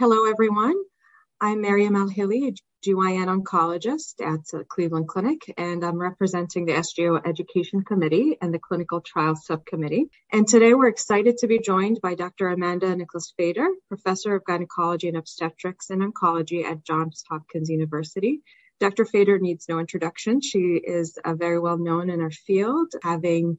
Hello, everyone. I'm Maryam Elhili, a GYN oncologist at Cleveland Clinic, and I'm representing the SGO Education Committee and the Clinical Trials Subcommittee. And today we're excited to be joined by Dr. Amanda Nicholas Fader, Professor of Gynecology and Obstetrics and Oncology at Johns Hopkins University. Dr. Fader needs no introduction. She is uh, very well known in her field, having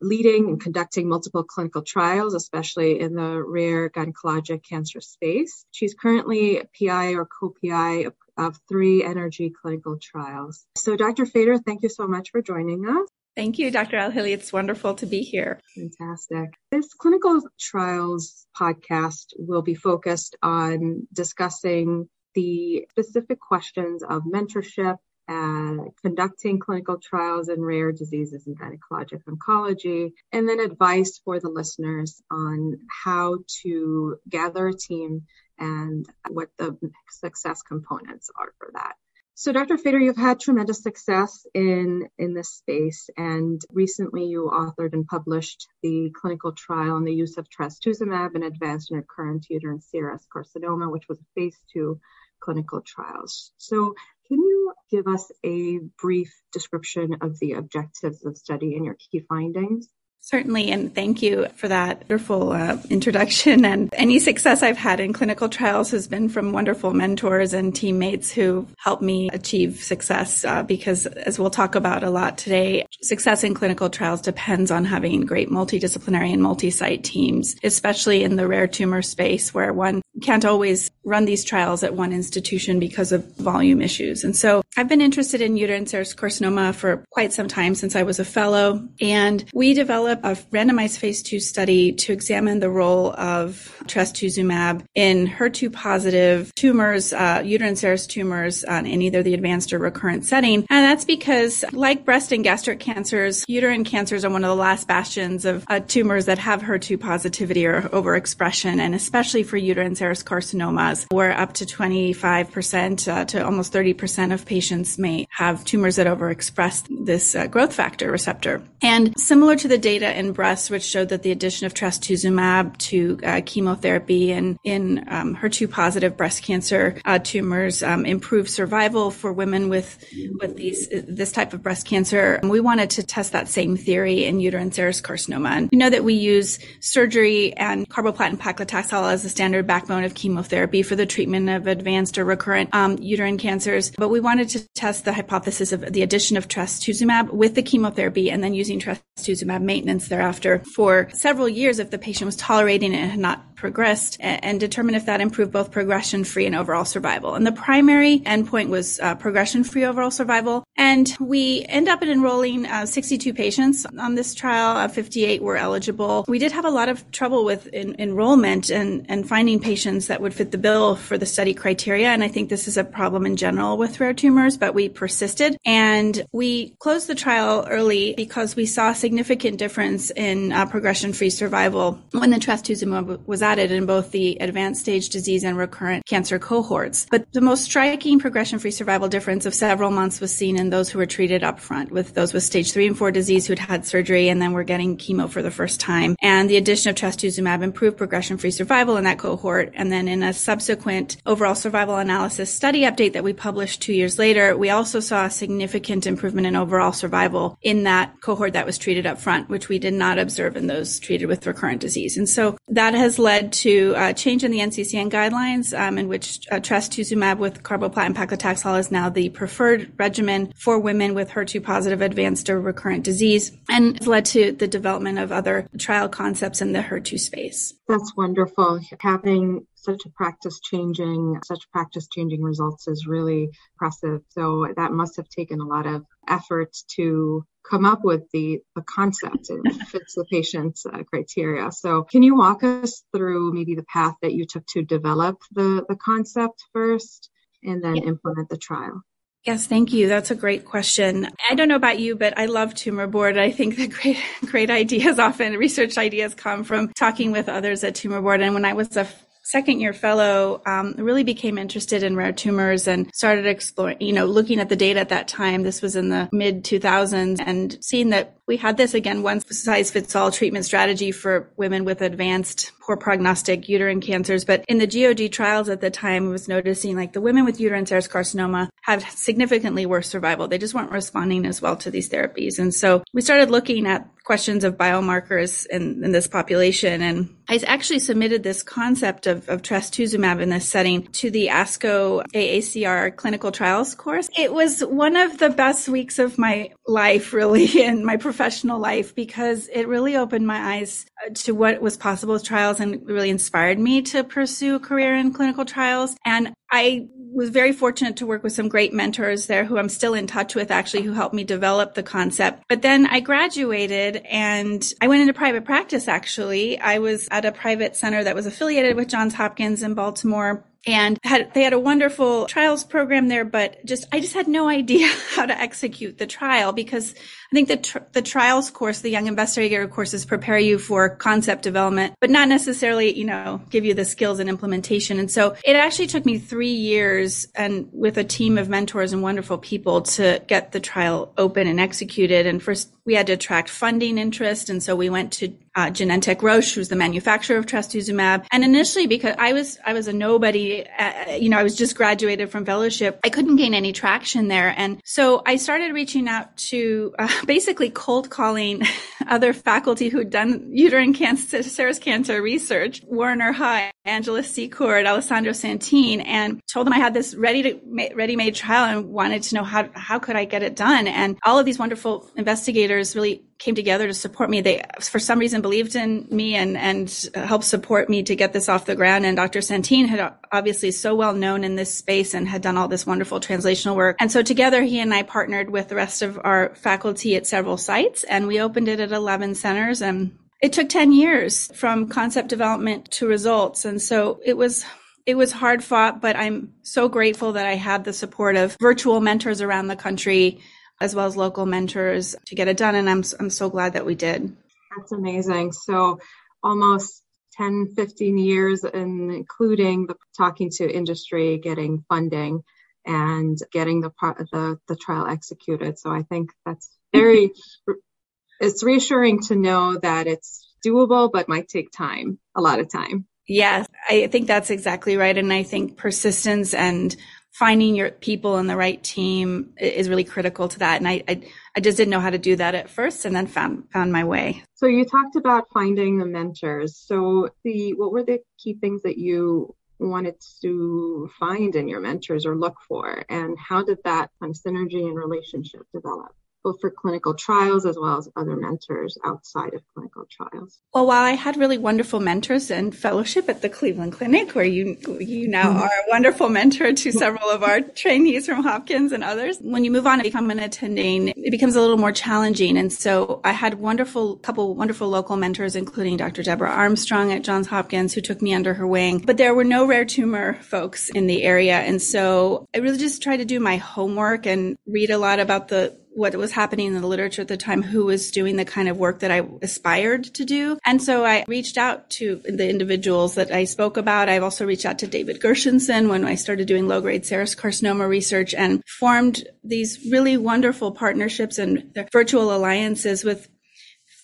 leading and conducting multiple clinical trials, especially in the rare gynecologic cancer space. She's currently PI or co-PI of, of three NRG clinical trials. So Dr. Fader, thank you so much for joining us. Thank you, Dr. Elhili. It's wonderful to be here. Fantastic. This clinical trials podcast will be focused on discussing the specific questions of mentorship, uh, conducting clinical trials in rare diseases and gynecologic oncology, and then advice for the listeners on how to gather a team and what the success components are for that. So, Dr. Fader, you've had tremendous success in, in this space, and recently you authored and published the clinical trial on the use of trastuzumab in advanced and recurrent uterine serous carcinoma, which was a phase two clinical trials. So, can you give us a brief description of the objectives of study and your key findings? Certainly, and thank you for that wonderful uh, introduction. And any success I've had in clinical trials has been from wonderful mentors and teammates who helped me achieve success. Uh, because, as we'll talk about a lot today, success in clinical trials depends on having great multidisciplinary and multi-site teams, especially in the rare tumor space where one can't always run these trials at one institution because of volume issues. And so I've been interested in uterine serous carcinoma for quite some time since I was a fellow. And we developed a randomized phase two study to examine the role of trastuzumab in HER2 positive tumors, uh, uterine serous tumors uh, in either the advanced or recurrent setting. And that's because like breast and gastric cancers, uterine cancers are one of the last bastions of uh, tumors that have HER2 positivity or overexpression. And especially for uterine serous serous carcinomas, where up to 25% uh, to almost 30% of patients may have tumors that overexpress this uh, growth factor receptor. And similar to the data in breast, which showed that the addition of trastuzumab to uh, chemotherapy and in um, HER2 positive breast cancer uh, tumors um, improve survival for women with with these this type of breast cancer. we wanted to test that same theory in uterine serous carcinoma. And we know that we use surgery and carboplatin paclitaxel as the standard backbone backbone of chemotherapy for the treatment of advanced or recurrent um, uterine cancers. But we wanted to test the hypothesis of the addition of trastuzumab with the chemotherapy and then using trastuzumab maintenance thereafter for several years if the patient was tolerating it and had not progressed and determine if that improved both progression free and overall survival. And the primary endpoint was uh, progression free overall survival. And we end up enrolling uh, 62 patients on this trial. Uh, 58 were eligible. We did have a lot of trouble with in- enrollment and, and finding patients that would fit the bill for the study criteria. And I think this is a problem in general with rare tumors, but we persisted and we closed the trial early because we saw a significant difference in uh, progression free survival when the trastuzumab was in both the advanced stage disease and recurrent cancer cohorts. But the most striking progression free survival difference of several months was seen in those who were treated upfront with those with stage three and four disease who'd had surgery and then were getting chemo for the first time. And the addition of trastuzumab improved progression free survival in that cohort. And then in a subsequent overall survival analysis study update that we published two years later, we also saw a significant improvement in overall survival in that cohort that was treated up front, which we did not observe in those treated with recurrent disease. And so that has led led to a change in the NCCN guidelines um, in which uh, trastuzumab with carboplatin paclitaxel is now the preferred regimen for women with HER2 positive advanced or recurrent disease and led to the development of other trial concepts in the HER2 space. That's wonderful. Having such a practice changing, such practice changing results is really impressive. So that must have taken a lot of effort to come up with the, the concept and fits the patient's uh, criteria. So can you walk us through maybe the path that you took to develop the, the concept first and then yeah. implement the trial? Yes, thank you. That's a great question. I don't know about you, but I love tumor board. I think that great, great ideas often research ideas come from talking with others at tumor board. And when I was a second year fellow, um, really became interested in rare tumors and started exploring, you know, looking at the data at that time. This was in the mid 2000s and seeing that we had this again, one size fits all treatment strategy for women with advanced poor prognostic uterine cancers. But in the GOG trials at the time, I was noticing like the women with uterine serous carcinoma have significantly worse survival. They just weren't responding as well to these therapies. And so we started looking at questions of biomarkers in, in this population. And I actually submitted this concept of, of trastuzumab in this setting to the ASCO AACR clinical trials course. It was one of the best weeks of my life, really, in my professional life, because it really opened my eyes uh, to what was possible with trials and really inspired me to pursue a career in clinical trials. And I was very fortunate to work with some great mentors there who I'm still in touch with actually who helped me develop the concept. But then I graduated and I went into private practice actually. I was at a private center that was affiliated with Johns Hopkins in Baltimore and had they had a wonderful trials program there but just i just had no idea how to execute the trial because i think the tr- the trials course the young investigator courses prepare you for concept development but not necessarily you know give you the skills and implementation. And so it actually took me 3 years and with a team of mentors and wonderful people to get the trial open and executed. And first we had to attract funding interest. And so we went to uh, Genentech Roche, who's the manufacturer of trastuzumab. And initially, because I was I was a nobody, uh, you know, I was just graduated from fellowship, I couldn't gain any traction there. And so I started reaching out to uh, basically cold calling other faculty who'd done uterine cancer, serous cancer research, Warner Huh, Angela Secord, Alessandro Santin, and told them I had this ready to ready made trial and wanted to know how how could I get it done. And all of these wonderful investigators really came together to support me. They, for some reason, believed in me and, and helped support me to get this off the ground. And Dr. Santin had obviously so well known in this space and had done all this wonderful translational work. And so together, he and I partnered with the rest of our faculty at several sites and we opened it at 11 centers and it took 10 years from concept development to results. And so it was it was hard fought, but I'm so grateful that I had the support of virtual mentors around the country as well as local mentors to get it done. And I'm, I'm so glad that we did. That's amazing. So almost 10, 15 years, and including the talking to industry, getting funding and getting the, the, the trial executed. So I think that's very, it's reassuring to know that it's doable, but might take time, a lot of time. Yes, I think that's exactly right. And I think persistence and finding your people and the right team is really critical to that. And I, I, I, just didn't know how to do that at first and then found, found my way. So you talked about finding the mentors. So the, what were the key things that you wanted to find in your mentors or look for? And how did that kind of synergy and relationship develop? Both for clinical trials as well as other mentors outside of clinical trials? Well, while I had really wonderful mentors and fellowship at the Cleveland Clinic, where you you now mm-hmm. are a wonderful mentor to several of our trainees from Hopkins and others, when you move on and become an attending, it becomes a little more challenging. And so I had wonderful couple wonderful local mentors, including Dr. Deborah Armstrong at Johns Hopkins, who took me under her wing. But there were no rare tumor folks in the area, and so I really just tried to do my homework and read a lot about the what was happening in the literature at the time, who was doing the kind of work that I aspired to do. And so I reached out to the individuals that I spoke about. I've also reached out to David Gershenson when I started doing low grade serous carcinoma research and formed these really wonderful partnerships and virtual alliances with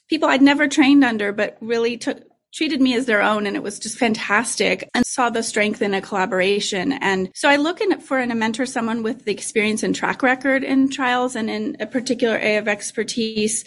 people I'd never trained under, but really took treated me as their own and it was just fantastic and saw the strength in a collaboration. And so I look in for in a mentor someone with the experience and track record in trials and in a particular area of expertise.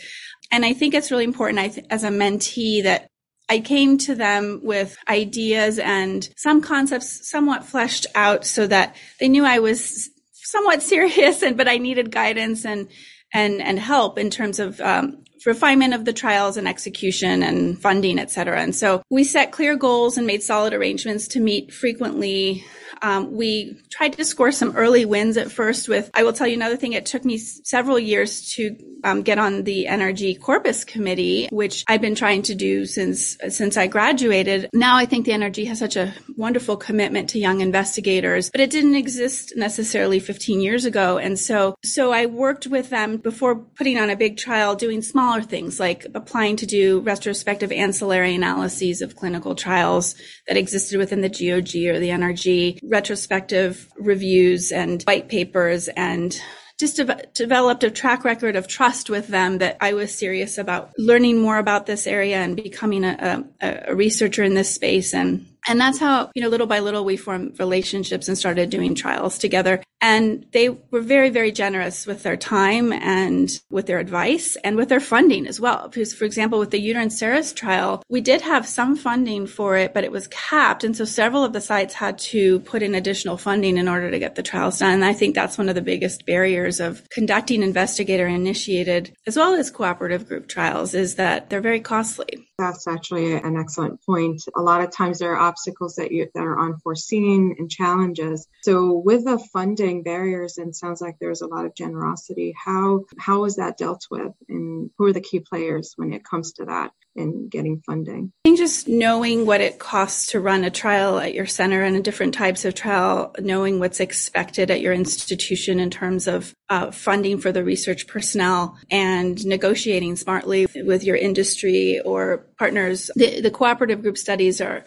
And I think it's really important I th- as a mentee that I came to them with ideas and some concepts somewhat fleshed out so that they knew I was somewhat serious and but I needed guidance and and and help in terms of um, refinement of the trials and execution and funding, et cetera. And so we set clear goals and made solid arrangements to meet frequently. Um, we tried to score some early wins at first with, I will tell you another thing. It took me several years to um, get on the NRG Corpus Committee, which I've been trying to do since since I graduated. Now I think the NRG has such a wonderful commitment to young investigators, but it didn't exist necessarily 15 years ago. And so so I worked with them before putting on a big trial, doing smaller things like applying to do retrospective ancillary analyses of clinical trials that existed within the GOG or the NRG, retrospective reviews and white papers and just de- developed a track record of trust with them that I was serious about learning more about this area and becoming a, a, a researcher in this space. And and that's how, you know, little by little we formed relationships and started doing trials together. And they were very, very generous with their time and with their advice and with their funding as well. Because, for example, with the uterine serous trial, we did have some funding for it, but it was capped. And so several of the sites had to put in additional funding in order to get the trials done. And I think that's one of the biggest barriers of conducting investigator initiated as well as cooperative group trials is that they're very costly. That's actually an excellent point. A lot of times there are obstacles that you that are unforeseen and challenges. So with the funding barriers, and sounds like there's a lot of generosity. How how is that dealt with, and who are the key players when it comes to that? in getting funding? I think just knowing what it costs to run a trial at your center and different types of trial, knowing what's expected at your institution in terms of uh, funding for the research personnel and negotiating smartly with your industry or partners. The, the cooperative group studies are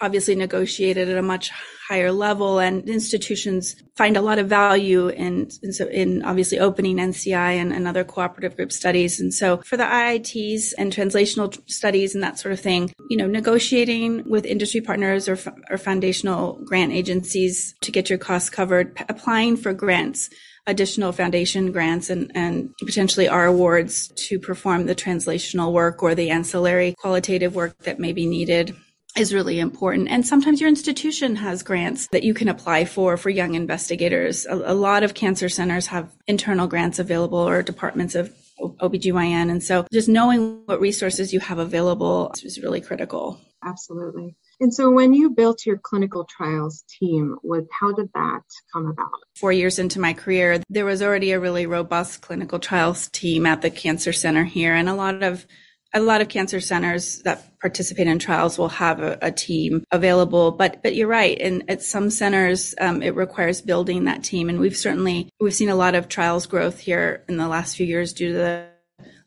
obviously negotiated at a much higher level and institutions find a lot of value in, in, so in obviously opening NCI and, and, other cooperative group studies. And so for the IITs and translational studies and that sort of thing, you know, negotiating with industry partners or, or foundational grant agencies to get your costs covered, applying for grants additional foundation grants and, and potentially our awards to perform the translational work or the ancillary qualitative work that may be needed is really important. And sometimes your institution has grants that you can apply for for young investigators. A, a, lot of cancer centers have internal grants available or departments of OBGYN. And so just knowing what resources you have available is really critical. Absolutely. And so when you built your clinical trials team, with how did that come about? Four years into my career, there was already a really robust clinical trials team at the cancer center here and a lot of a lot of cancer centers that participate in trials will have a, a team available, but but you're right. And at some centers, um, it requires building that team. And we've certainly we've seen a lot of trials growth here in the last few years due to the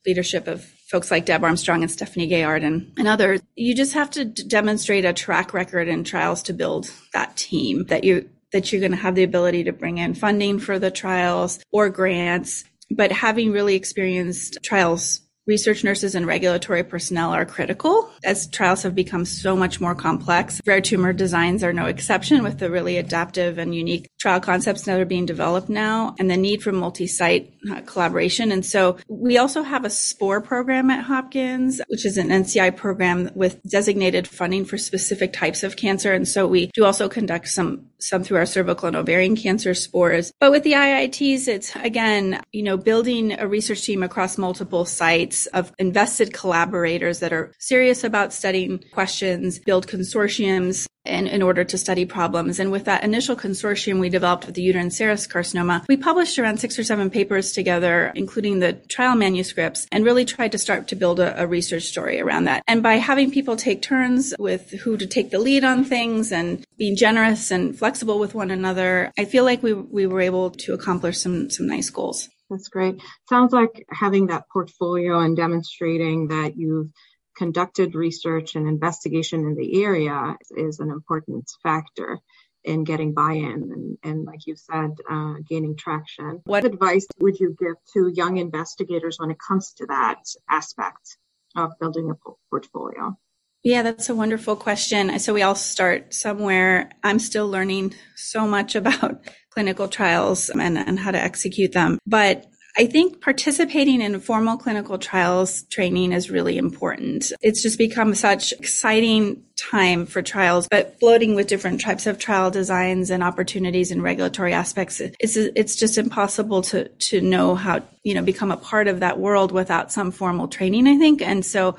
leadership of folks like Deb Armstrong and Stephanie Gaillard and, and others. You just have to d- demonstrate a track record in trials to build that team that you that you're going to have the ability to bring in funding for the trials or grants but having really experienced trials Research nurses and regulatory personnel are critical as trials have become so much more complex. Rare tumor designs are no exception with the really adaptive and unique trial concepts that are being developed now and the need for multi-site uh, collaboration. And so we also have a SPORE program at Hopkins, which is an NCI program with designated funding for specific types of cancer. And so we do also conduct some some through our cervical and ovarian cancer SPOREs. But with the IITs, it's again, you know, building a research team across multiple sites of invested collaborators that are serious about studying questions, build consortiums, in, in order to study problems. And with that initial consortium we developed with the uterine serous carcinoma, we published around six or seven papers together, including the trial manuscripts, and really tried to start to build a, a research story around that. And by having people take turns with who to take the lead on things and being generous and flexible with one another, I feel like we, we were able to accomplish some, some nice goals. That's great. Sounds like having that portfolio and demonstrating that you've conducted research and investigation in the area is an important factor in getting buy-in and, and like you said uh, gaining traction what advice would you give to young investigators when it comes to that aspect of building a portfolio yeah, that's a wonderful question. So we all start somewhere. I'm still learning so much about clinical trials and, and how to execute them. But I think participating in formal clinical trials training is really important. It's just become such exciting time for trials, but floating with different types of trial designs and opportunities and regulatory aspects, it's, it's just impossible to, to know how, you know, become a part of that world without some formal training, I think. And so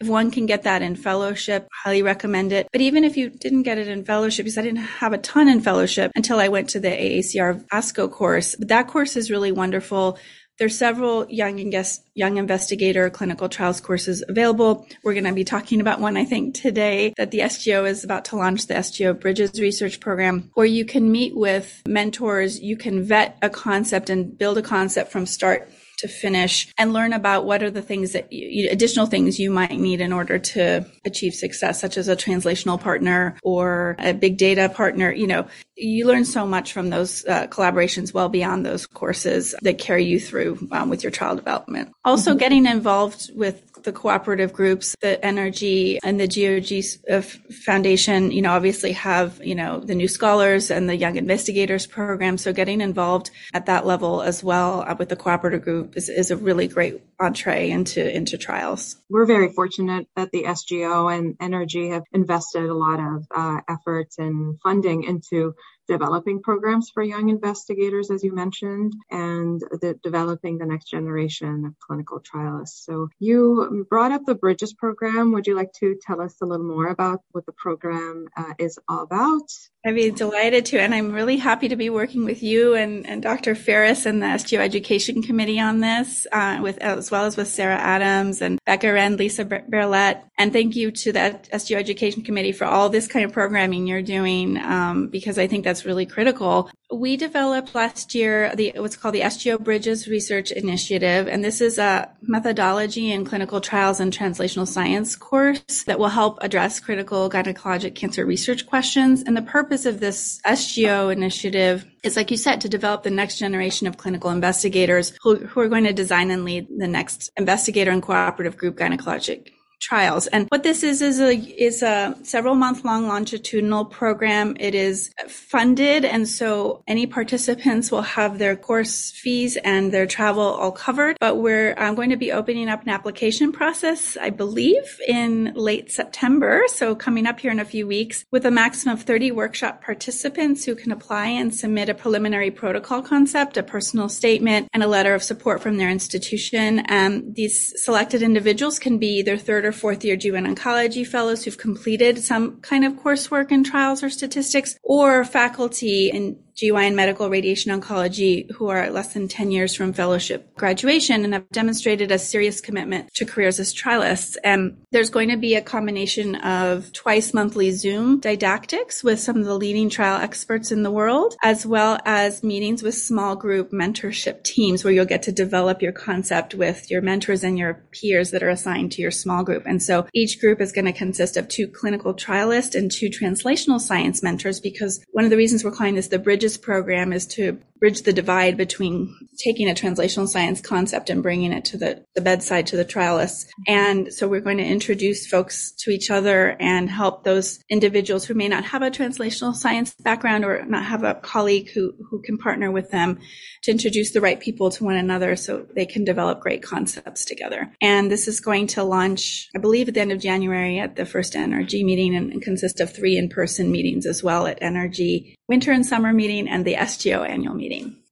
if one can get that in fellowship, highly recommend it. But even if you didn't get it in fellowship, because I didn't have a ton in fellowship until I went to the AACR ASCO course, but that course is really wonderful. There's several young and guest, young investigator clinical trials courses available. We're going to be talking about one, I think, today that the SGO is about to launch the SGO Bridges Research Program, where you can meet with mentors. You can vet a concept and build a concept from start to finish and learn about what are the things that you, additional things you might need in order to achieve success, such as a translational partner or a big data partner. You know, you learn so much from those uh, collaborations well beyond those courses that carry you through um, with your child development. Also, mm-hmm. getting involved with the cooperative groups, the NRG and the GOG uh, Foundation, you know, obviously have, you know, the new scholars and the young investigators program. So getting involved at that level as well uh, with the cooperative group is, is a really great entree into, into trials. We're very fortunate that the SGO and NRG have invested a lot of uh, efforts and funding into developing programs for young investigators, as you mentioned, and the, developing the next generation of clinical trialists. So you brought up the Bridges program. Would you like to tell us a little more about what the program uh, is all about? I'd be delighted to, and I'm really happy to be working with you and, and Dr. Ferris and the SGO Education Committee on this, uh, with as well as with Sarah Adams and Becca and Lisa Berlet. And thank you to the SGO Education Committee for all this kind of programming you're doing, um, because I think that's really critical. We developed last year the what's called the SGO Bridges Research Initiative, and this is a methodology in clinical trials and translational science course that will help address critical gynecologic cancer research questions. And the purpose of this SGO initiative is, like you said, to develop the next generation of clinical investigators who, who are going to design and lead the next investigator and cooperative group gynecologic trials. And what this is is a is a several month long longitudinal program. It is funded, and so any participants will have their course fees and their travel all covered. But we're I'm going to be opening up an application process, I believe, in late September. So coming up here in a few weeks, with a maximum of 30 workshop participants who can apply and submit a preliminary protocol concept, a personal statement, and a letter of support from their institution. And these selected individuals can be either third or fourth year GYN oncology fellows who've completed some kind of coursework in trials or statistics, or faculty in GYN medical radiation oncology who are less than 10 years from fellowship graduation and have demonstrated a serious commitment to careers as trialists. And there's going to be a combination of twice monthly Zoom didactics with some of the leading trial experts in the world, as well as meetings with small group mentorship teams where you'll get to develop your concept with your mentors and your peers that are assigned to your small group. And so each group is going to consist of two clinical trialists and two translational science mentors because one of the reasons we're calling this the Bridges program is to bridge the divide between taking a translational science concept and bringing it to the, the bedside to the trialists. And so we're going to introduce folks to each other and help those individuals who may not have a translational science background or not have a colleague who, who can partner with them to introduce the right people to one another so they can develop great concepts together. And this is going to launch, I believe, at the end of January at the first NRG meeting and, and consist of three in-person meetings as well at NRG winter and summer meeting and the SGO annual meeting.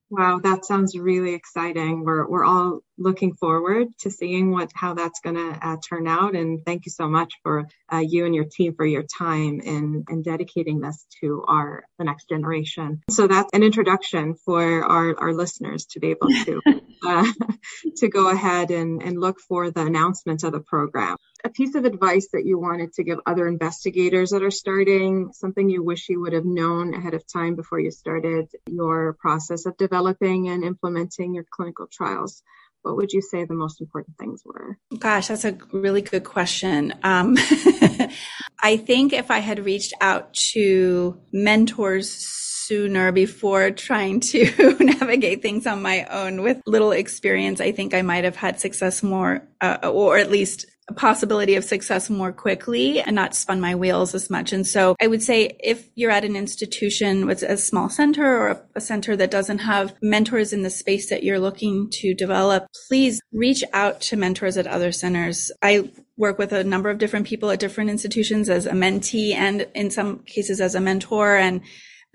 Wow, that sounds really exciting. We're we're all looking forward to seeing what how that's going to uh, turn out. And thank you so much for uh, you and your team for your time in, in dedicating this to our the next generation. So that's an introduction for our, our listeners to be able to uh, to go ahead and, and look for the announcements of the program. A piece of advice that you wanted to give other investigators that are starting, something you wish you would have known ahead of time before you started your process of developing and implementing your clinical trials what would you say the most important things were? Gosh, that's a really good question. Um, I think if I had reached out to mentors sooner before trying to navigate things on my own with little experience, I think I might have had success more, uh, or at least possibility of success more quickly and not spun my wheels as much. And so I would say if you're at an institution with a small center or a center that doesn't have mentors in the space that you're looking to develop, please reach out to mentors at other centers. I work with a number of different people at different institutions as a mentee and in some cases as a mentor and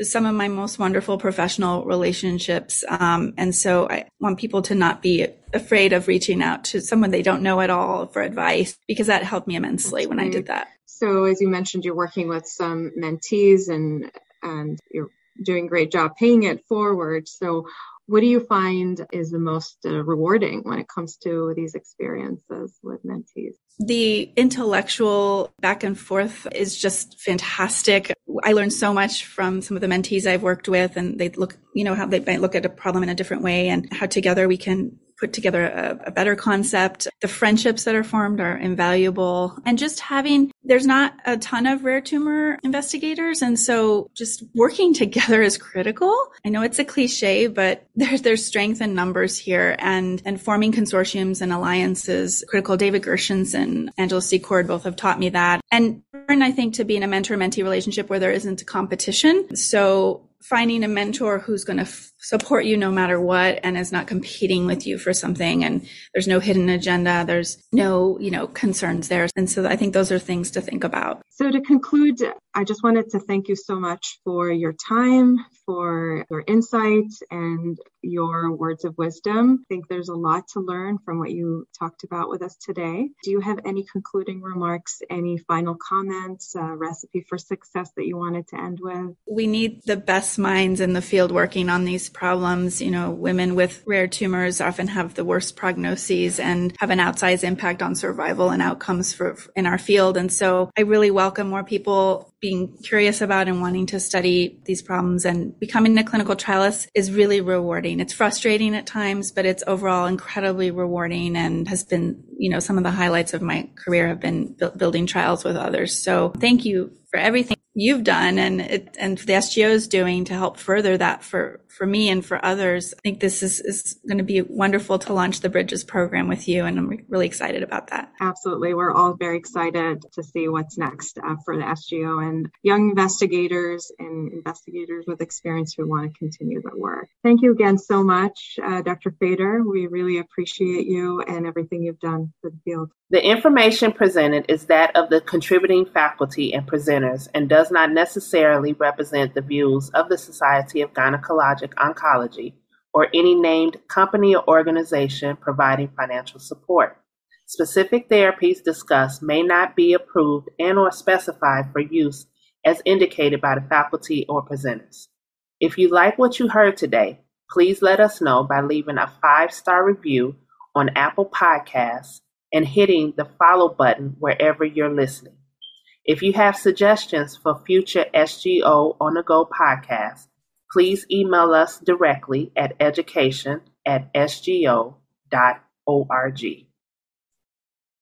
some of my most wonderful professional relationships. Um, and so I want people to not be afraid of reaching out to someone they don't know at all for advice because that helped me immensely when I did that. So as you mentioned, you're working with some mentees and and you're doing a great job paying it forward. So what do you find is the most uh, rewarding when it comes to these experiences with mentees? The intellectual back and forth is just fantastic. I learned so much from some of the mentees I've worked with, and they look, you know, how they might look at a problem in a different way and how together we can put together a, a, better concept. The friendships that are formed are invaluable. And just having, there's not a ton of rare tumor investigators. And so just working together is critical. I know it's a cliche, but there's, there's strength in numbers here and, and forming consortiums and alliances critical. David Gershenson and Angela Secord both have taught me that. And I think to be in a mentor mentee relationship where there isn't a competition. So finding a mentor who's going to support you no matter what and is not competing with you for something. And there's no hidden agenda. There's no you know concerns there. And so i think those are things to think about. So to conclude i just wanted to thank you so much for your time for your insight and your words of wisdom i think there's a lot to learn from what you talked about with us today do you have any concluding remarks any final comments recipe for success that you wanted to end with we need the best minds in the field working on these problems. You know, women with rare tumors often have the worst prognoses and have an outsized impact on survival and outcomes for in our field. And so I really welcome more people being curious about and wanting to study these problems and becoming a clinical trialist is really rewarding. It's frustrating at times, but it's overall incredibly rewarding and has been, you know, some of the highlights of my career have been building trials with others. So thank you for everything you've done and it, and the SGO is doing to help further that for for me and for others. I think this is, is going to be wonderful to launch the Bridges program with you, and I'm really excited about that. Absolutely, we're all very excited to see what's next uh, for the SGO and young investigators and investigators with experience who want to continue the work. Thank you again so much, uh, Dr. Fader. We really appreciate you and everything you've done for the field. The information presented is that of the contributing faculty and presenters and does not necessarily represent the views of the Society of Gynecologic Oncology or any named company or organization providing financial support. Specific therapies discussed may not be approved and or specified for use as indicated by the faculty or presenters. If you like what you heard today, please let us know by leaving a five-star review on Apple Podcasts and hitting the follow button wherever you're listening. If you have suggestions for future SGO on the go podcasts, please email us directly at education at sgo.org.